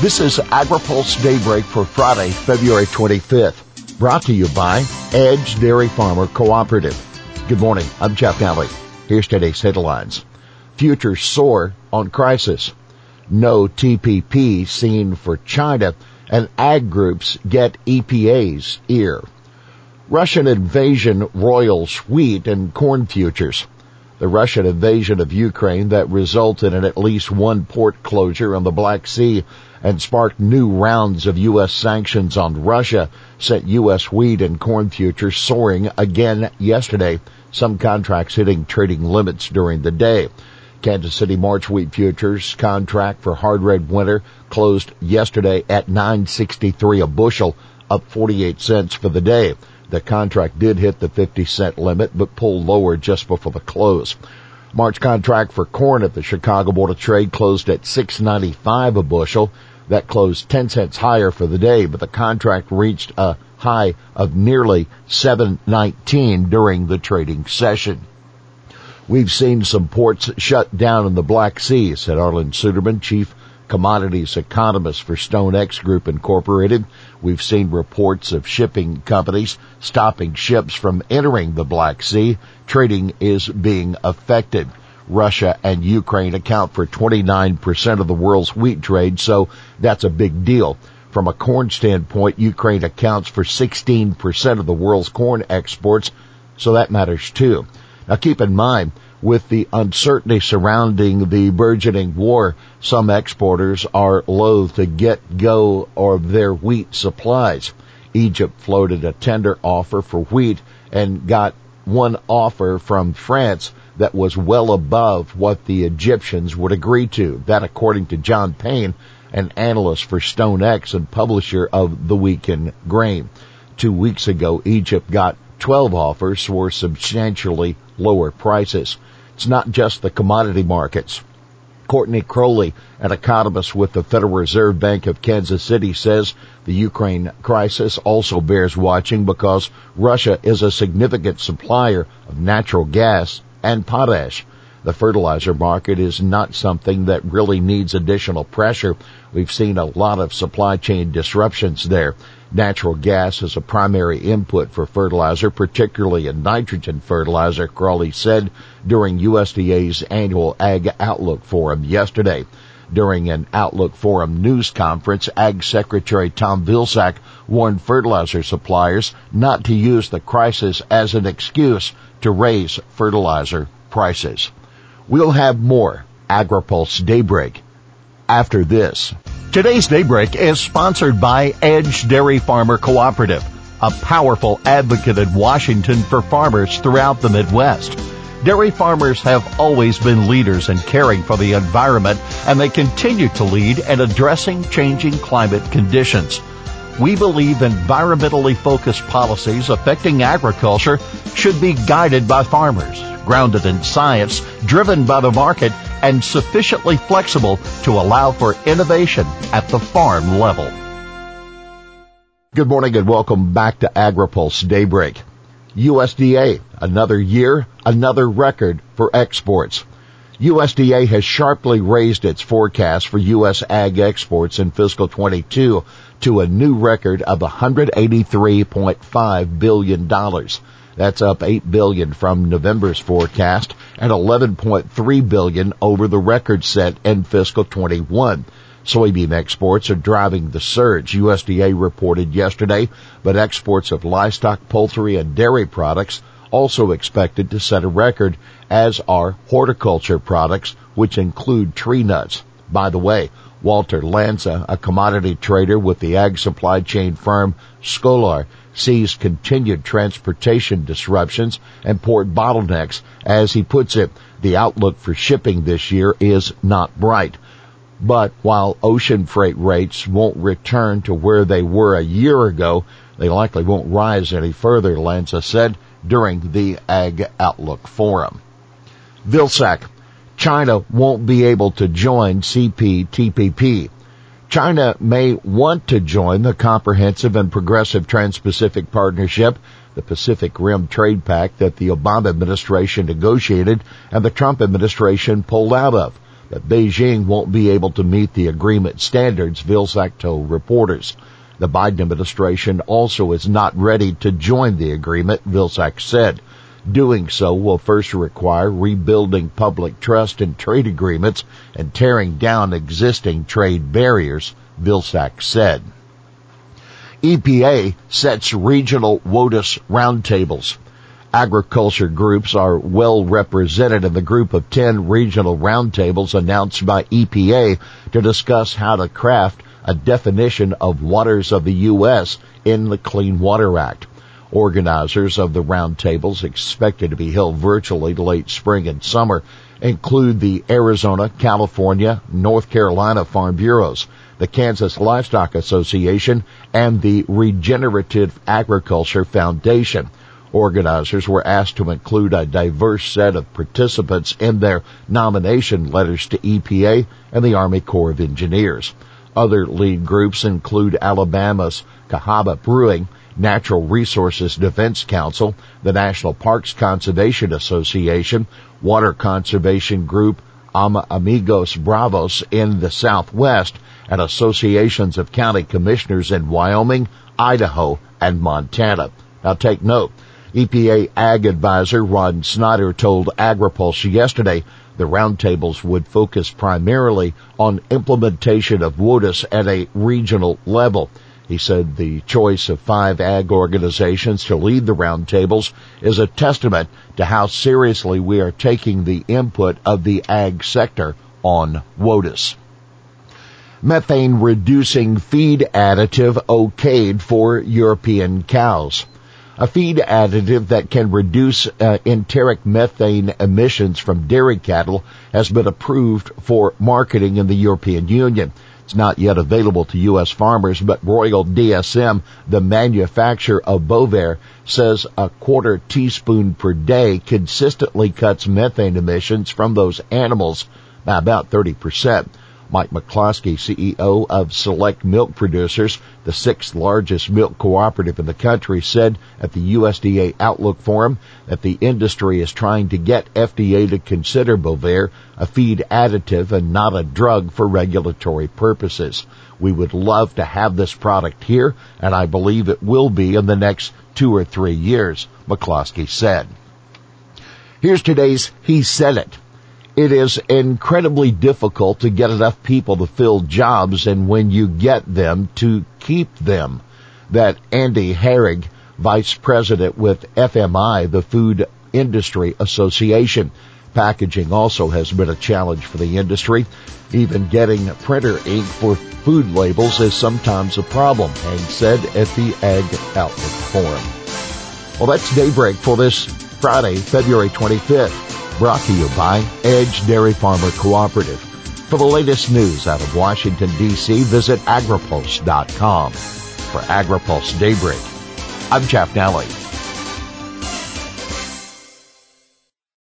This is AgriPulse Daybreak for Friday, February 25th. Brought to you by Edge Dairy Farmer Cooperative. Good morning. I'm Jeff Nalley. Here's today's headlines. Futures soar on crisis. No TPP seen for China and ag groups get EPA's ear. Russian invasion roils wheat and corn futures the Russian invasion of Ukraine that resulted in at least one port closure on the Black Sea and sparked new rounds of U.S. sanctions on Russia sent U.S. wheat and corn futures soaring again yesterday, some contracts hitting trading limits during the day. Kansas City March wheat futures contract for hard red winter closed yesterday at 963 a bushel, up 48 cents for the day. The contract did hit the 50 cent limit, but pulled lower just before the close. March contract for corn at the Chicago Board of Trade closed at 695 a bushel. That closed 10 cents higher for the day, but the contract reached a high of nearly 719 during the trading session. We've seen some ports shut down in the Black Sea, said Arlan Suderman, chief commodities economist for StoneX Group Incorporated. We've seen reports of shipping companies stopping ships from entering the Black Sea. Trading is being affected. Russia and Ukraine account for 29% of the world's wheat trade, so that's a big deal. From a corn standpoint, Ukraine accounts for 16% of the world's corn exports, so that matters too. Now keep in mind, with the uncertainty surrounding the burgeoning war, some exporters are loath to get go of their wheat supplies. Egypt floated a tender offer for wheat and got one offer from France that was well above what the Egyptians would agree to. That according to John Payne, an analyst for StoneX and publisher of The Week in Grain. Two weeks ago, Egypt got 12 offers for substantially lower prices. It's not just the commodity markets. Courtney Crowley, an economist with the Federal Reserve Bank of Kansas City, says the Ukraine crisis also bears watching because Russia is a significant supplier of natural gas and potash. The fertilizer market is not something that really needs additional pressure. We've seen a lot of supply chain disruptions there. Natural gas is a primary input for fertilizer, particularly in nitrogen fertilizer, Crawley said during USDA's annual Ag Outlook Forum yesterday. During an Outlook Forum news conference, Ag Secretary Tom Vilsack warned fertilizer suppliers not to use the crisis as an excuse to raise fertilizer prices. We'll have more AgriPulse Daybreak after this. Today's Daybreak is sponsored by Edge Dairy Farmer Cooperative, a powerful advocate in Washington for farmers throughout the Midwest. Dairy farmers have always been leaders in caring for the environment and they continue to lead in addressing changing climate conditions. We believe environmentally focused policies affecting agriculture should be guided by farmers grounded in science, driven by the market, and sufficiently flexible to allow for innovation at the farm level. Good morning and welcome back to AgriPulse Daybreak. USDA, another year, another record for exports. USDA has sharply raised its forecast for U.S. ag exports in fiscal 22 to a new record of $183.5 billion. That's up 8 billion from November's forecast and 11.3 billion over the record set in fiscal 21. Soybean exports are driving the surge, USDA reported yesterday, but exports of livestock, poultry, and dairy products also expected to set a record, as are horticulture products, which include tree nuts. By the way, Walter Lanza, a commodity trader with the ag supply chain firm Scoular, sees continued transportation disruptions and port bottlenecks. As he puts it, the outlook for shipping this year is not bright. But while ocean freight rates won't return to where they were a year ago, they likely won't rise any further, Lanza said during the Ag Outlook Forum. Vilsack, China won't be able to join CPTPP. China may want to join the Comprehensive and Progressive Trans-Pacific Partnership, the Pacific Rim Trade Pact that the Obama administration negotiated and the Trump administration pulled out of. But Beijing won't be able to meet the agreement standards, Vilsack told reporters. The Biden administration also is not ready to join the agreement, Vilsack said. Doing so will first require rebuilding public trust in trade agreements and tearing down existing trade barriers, Vilsack said. EPA sets regional WOTUS roundtables. Agriculture groups are well represented in the group of 10 regional roundtables announced by EPA to discuss how to craft a definition of waters of the U.S. in the Clean Water Act. Organizers of the roundtables expected to be held virtually late spring and summer include the Arizona, California, North Carolina Farm Bureaus, the Kansas Livestock Association, and the Regenerative Agriculture Foundation. Organizers were asked to include a diverse set of participants in their nomination letters to EPA and the Army Corps of Engineers. Other lead groups include Alabama's Cahaba Brewing, Natural Resources Defense Council, the National Parks Conservation Association, Water Conservation Group, Ama Amigos Bravos in the Southwest, and associations of county commissioners in Wyoming, Idaho, and Montana. Now take note. EPA Ag Advisor Rod Snyder told AgriPulse yesterday the roundtables would focus primarily on implementation of WOTUS at a regional level. He said the choice of five ag organizations to lead the roundtables is a testament to how seriously we are taking the input of the ag sector on WOTUS. Methane reducing feed additive okayed for European cows a feed additive that can reduce uh, enteric methane emissions from dairy cattle has been approved for marketing in the European Union. It's not yet available to U.S. farmers, but Royal DSM, the manufacturer of Bovaer, says a quarter teaspoon per day consistently cuts methane emissions from those animals by about 30%. Mike McCloskey, CEO of Select Milk Producers, the sixth largest milk cooperative in the country, said at the USDA Outlook Forum that the industry is trying to get FDA to consider Bovaer a feed additive and not a drug for regulatory purposes. We would love to have this product here, and I believe it will be in the next two or three years, McCloskey said. Here's today's He Said It it is incredibly difficult to get enough people to fill jobs and when you get them to keep them. That Andy Harig, vice president with FMI, the Food Industry Association. Packaging also has been a challenge for the industry. Even getting printer ink for food labels is sometimes a problem, Harig said at the Ag Outlook Forum. Well, that's daybreak for this Friday, February 25th. Brought to you by Edge Dairy Farmer Cooperative. For the latest news out of Washington, D.C., visit agripulse.com. For AgriPulse Daybreak, I'm Jeff Nalley.